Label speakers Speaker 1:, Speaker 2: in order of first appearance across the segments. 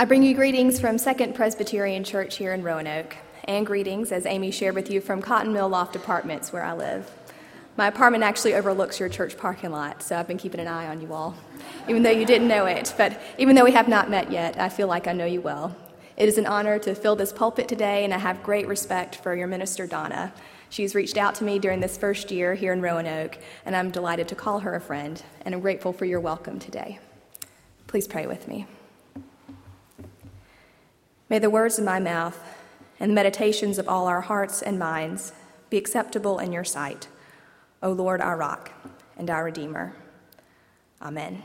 Speaker 1: I bring you greetings from Second Presbyterian Church here in Roanoke, and greetings, as Amy shared with you, from Cotton Mill Loft Apartments, where I live. My apartment actually overlooks your church parking lot, so I've been keeping an eye on you all, even though you didn't know it. But even though we have not met yet, I feel like I know you well. It is an honor to fill this pulpit today, and I have great respect for your minister, Donna. She's reached out to me during this first year here in Roanoke, and I'm delighted to call her a friend, and I'm grateful for your welcome today. Please pray with me. May the words of my mouth and the meditations of all our hearts and minds be acceptable in your sight, O Lord, our rock and our Redeemer. Amen.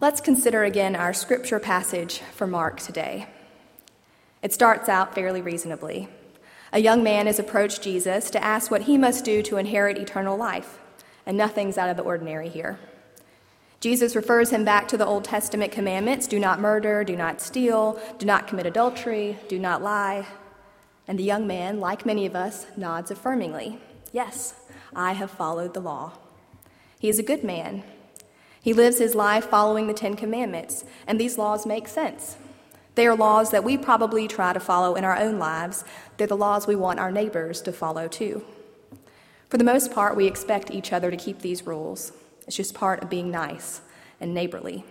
Speaker 1: Let's consider again our scripture passage for Mark today. It starts out fairly reasonably. A young man has approached Jesus to ask what he must do to inherit eternal life, and nothing's out of the ordinary here. Jesus refers him back to the Old Testament commandments do not murder, do not steal, do not commit adultery, do not lie. And the young man, like many of us, nods affirmingly Yes, I have followed the law. He is a good man. He lives his life following the Ten Commandments, and these laws make sense. They are laws that we probably try to follow in our own lives. They're the laws we want our neighbors to follow too. For the most part, we expect each other to keep these rules. It's just part of being nice and neighborly.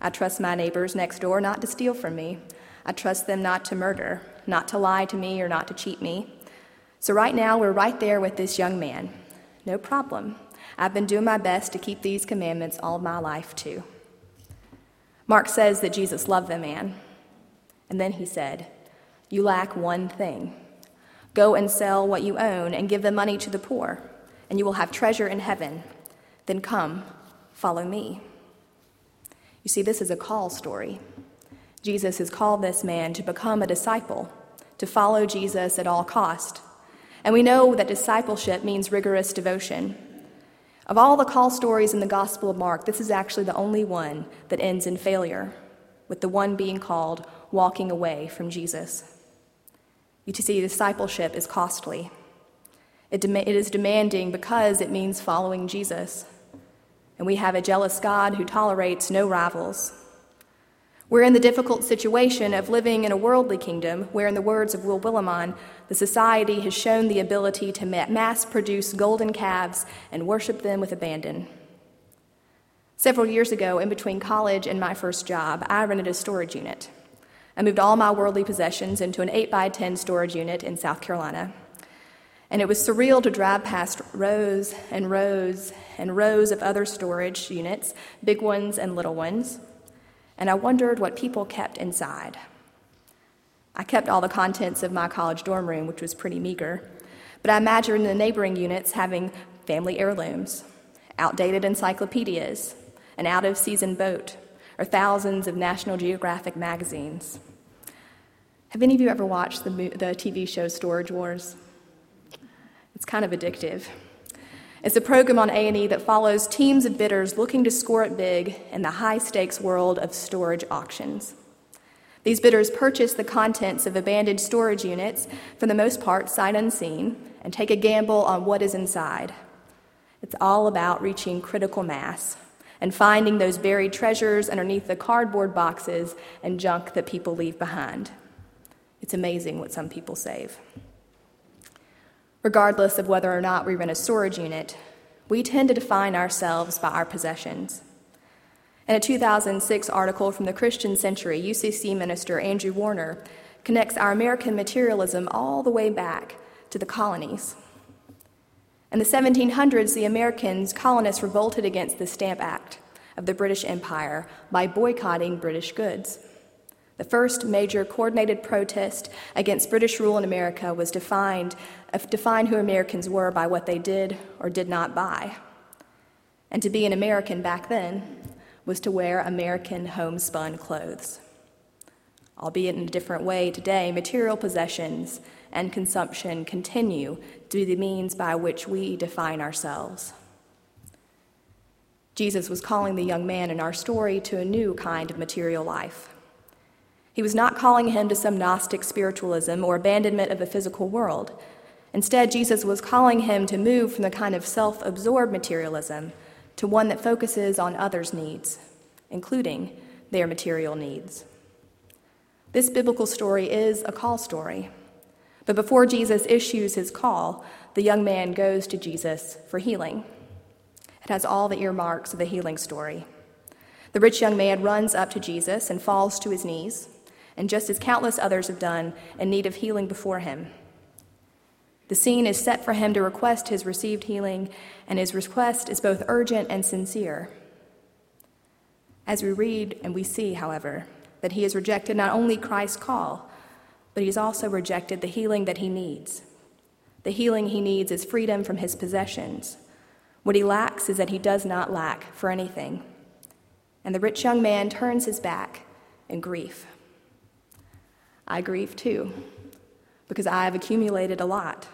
Speaker 1: I trust my neighbors next door not to steal from me. I trust them not to murder, not to lie to me, or not to cheat me. So, right now, we're right there with this young man. No problem. I've been doing my best to keep these commandments all my life, too. Mark says that Jesus loved the man. And then he said, You lack one thing. Go and sell what you own and give the money to the poor, and you will have treasure in heaven. Then come, follow me. You see, this is a call story. Jesus has called this man to become a disciple, to follow Jesus at all cost. And we know that discipleship means rigorous devotion. Of all the call stories in the Gospel of Mark, this is actually the only one that ends in failure, with the one being called walking away from Jesus. You see, discipleship is costly. It, dem- it is demanding because it means following Jesus and we have a jealous God who tolerates no rivals. We're in the difficult situation of living in a worldly kingdom where, in the words of Will Willimon, the society has shown the ability to mass produce golden calves and worship them with abandon. Several years ago, in between college and my first job, I rented a storage unit. I moved all my worldly possessions into an 8 by 10 storage unit in South Carolina. And it was surreal to drive past rows and rows and rows of other storage units, big ones and little ones. And I wondered what people kept inside. I kept all the contents of my college dorm room, which was pretty meager, but I imagined the neighboring units having family heirlooms, outdated encyclopedias, an out of season boat, or thousands of National Geographic magazines. Have any of you ever watched the, the TV show Storage Wars? It's kind of addictive. It's a program on A&E that follows teams of bidders looking to score it big in the high-stakes world of storage auctions. These bidders purchase the contents of abandoned storage units, for the most part sight unseen, and take a gamble on what is inside. It's all about reaching critical mass and finding those buried treasures underneath the cardboard boxes and junk that people leave behind. It's amazing what some people save. Regardless of whether or not we rent a storage unit, we tend to define ourselves by our possessions. In a 2006 article from the Christian Century, UCC minister Andrew Warner connects our American materialism all the way back to the colonies. In the 1700s, the Americans, colonists, revolted against the Stamp Act of the British Empire by boycotting British goods. The first major coordinated protest against British rule in America was defined, defined who Americans were by what they did or did not buy. And to be an American back then was to wear American homespun clothes. Albeit in a different way today, material possessions and consumption continue to be the means by which we define ourselves. Jesus was calling the young man in our story to a new kind of material life. He was not calling him to some Gnostic spiritualism or abandonment of the physical world. Instead, Jesus was calling him to move from the kind of self absorbed materialism to one that focuses on others' needs, including their material needs. This biblical story is a call story. But before Jesus issues his call, the young man goes to Jesus for healing. It has all the earmarks of the healing story. The rich young man runs up to Jesus and falls to his knees, and just as countless others have done, in need of healing before him. The scene is set for him to request his received healing, and his request is both urgent and sincere. As we read and we see, however, that he has rejected not only Christ's call, but he's also rejected the healing that he needs. The healing he needs is freedom from his possessions. What he lacks is that he does not lack for anything. And the rich young man turns his back in grief. I grieve too, because I have accumulated a lot.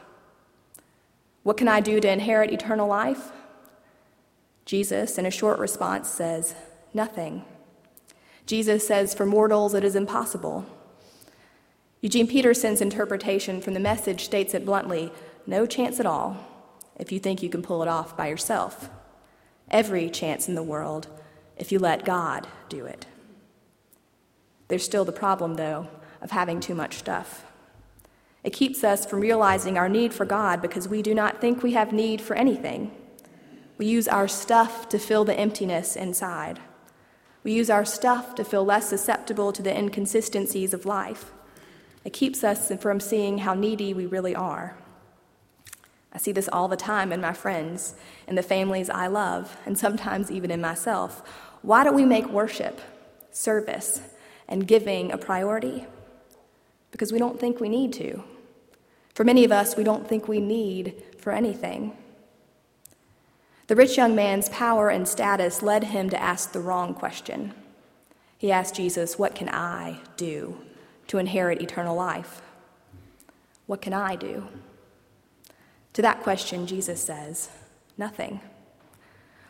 Speaker 1: What can I do to inherit eternal life? Jesus, in a short response, says, Nothing. Jesus says, For mortals it is impossible. Eugene Peterson's interpretation from the message states it bluntly no chance at all if you think you can pull it off by yourself. Every chance in the world if you let God do it. There's still the problem, though, of having too much stuff. It keeps us from realizing our need for God because we do not think we have need for anything. We use our stuff to fill the emptiness inside. We use our stuff to feel less susceptible to the inconsistencies of life. It keeps us from seeing how needy we really are. I see this all the time in my friends, in the families I love, and sometimes even in myself. Why don't we make worship, service, and giving a priority? Because we don't think we need to. For many of us, we don't think we need for anything. The rich young man's power and status led him to ask the wrong question. He asked Jesus, What can I do to inherit eternal life? What can I do? To that question, Jesus says, Nothing.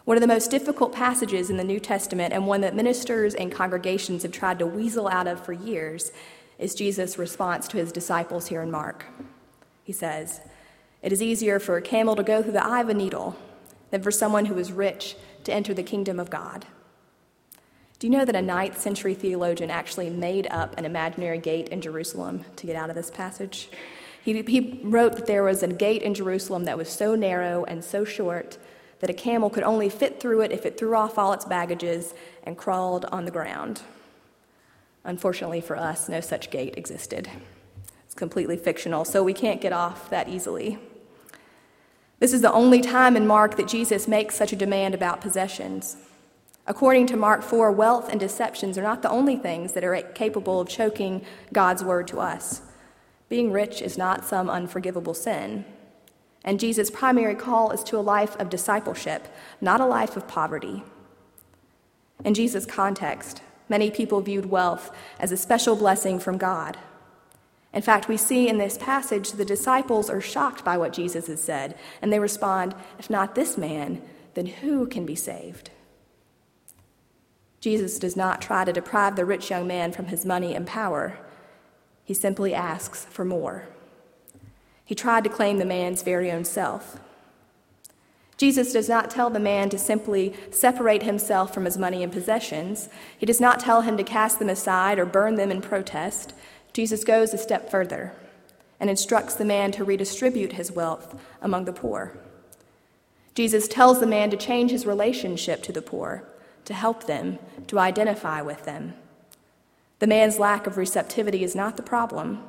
Speaker 1: One of the most difficult passages in the New Testament, and one that ministers and congregations have tried to weasel out of for years, is Jesus' response to his disciples here in Mark. He says, It is easier for a camel to go through the eye of a needle than for someone who is rich to enter the kingdom of God. Do you know that a ninth century theologian actually made up an imaginary gate in Jerusalem to get out of this passage? He, he wrote that there was a gate in Jerusalem that was so narrow and so short that a camel could only fit through it if it threw off all its baggages and crawled on the ground. Unfortunately for us, no such gate existed. It's completely fictional, so we can't get off that easily. This is the only time in Mark that Jesus makes such a demand about possessions. According to Mark 4, wealth and deceptions are not the only things that are capable of choking God's word to us. Being rich is not some unforgivable sin. And Jesus' primary call is to a life of discipleship, not a life of poverty. In Jesus' context, many people viewed wealth as a special blessing from God. In fact, we see in this passage the disciples are shocked by what Jesus has said, and they respond, If not this man, then who can be saved? Jesus does not try to deprive the rich young man from his money and power. He simply asks for more. He tried to claim the man's very own self. Jesus does not tell the man to simply separate himself from his money and possessions. He does not tell him to cast them aside or burn them in protest. Jesus goes a step further and instructs the man to redistribute his wealth among the poor. Jesus tells the man to change his relationship to the poor, to help them, to identify with them. The man's lack of receptivity is not the problem.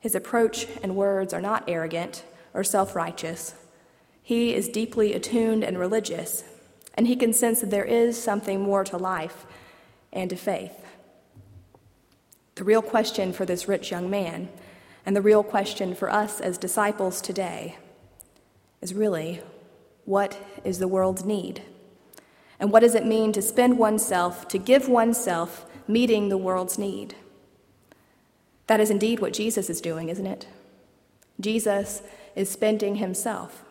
Speaker 1: His approach and words are not arrogant or self righteous. He is deeply attuned and religious, and he can sense that there is something more to life and to faith. The real question for this rich young man, and the real question for us as disciples today, is really what is the world's need? And what does it mean to spend oneself, to give oneself, meeting the world's need? That is indeed what Jesus is doing, isn't it? Jesus is spending himself.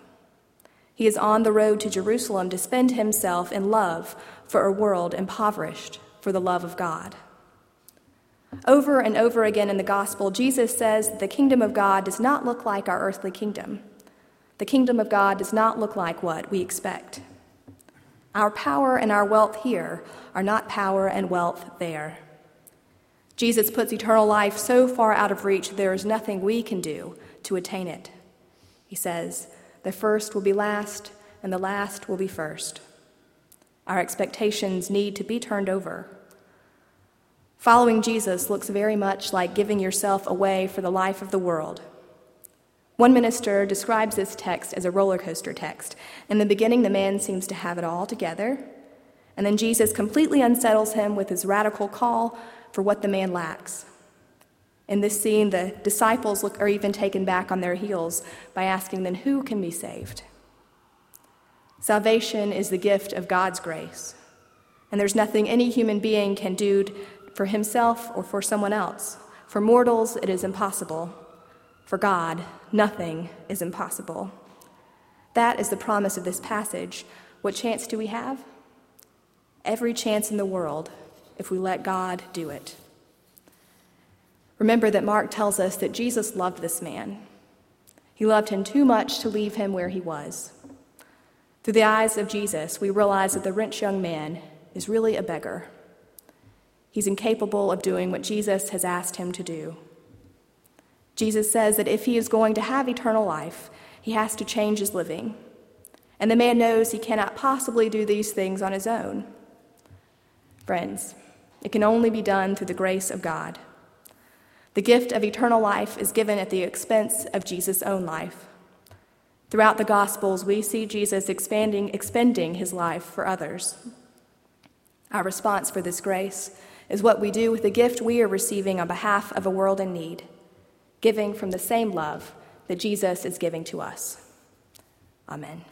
Speaker 1: He is on the road to Jerusalem to spend himself in love for a world impoverished for the love of God. Over and over again in the gospel, Jesus says the kingdom of God does not look like our earthly kingdom. The kingdom of God does not look like what we expect. Our power and our wealth here are not power and wealth there. Jesus puts eternal life so far out of reach, there is nothing we can do to attain it. He says, The first will be last, and the last will be first. Our expectations need to be turned over. Following Jesus looks very much like giving yourself away for the life of the world. One minister describes this text as a roller coaster text. In the beginning, the man seems to have it all together, and then Jesus completely unsettles him with his radical call for what the man lacks. In this scene, the disciples look, are even taken back on their heels by asking, then who can be saved? Salvation is the gift of God's grace, and there's nothing any human being can do for himself or for someone else. For mortals, it is impossible. For God, nothing is impossible. That is the promise of this passage. What chance do we have? Every chance in the world if we let God do it. Remember that Mark tells us that Jesus loved this man. He loved him too much to leave him where he was. Through the eyes of Jesus, we realize that the rich young man is really a beggar. He's incapable of doing what Jesus has asked him to do. Jesus says that if he is going to have eternal life, he has to change his living. And the man knows he cannot possibly do these things on his own. Friends, it can only be done through the grace of God. The gift of eternal life is given at the expense of Jesus' own life. Throughout the Gospels, we see Jesus expanding, expending his life for others. Our response for this grace is what we do with the gift we are receiving on behalf of a world in need, giving from the same love that Jesus is giving to us. Amen.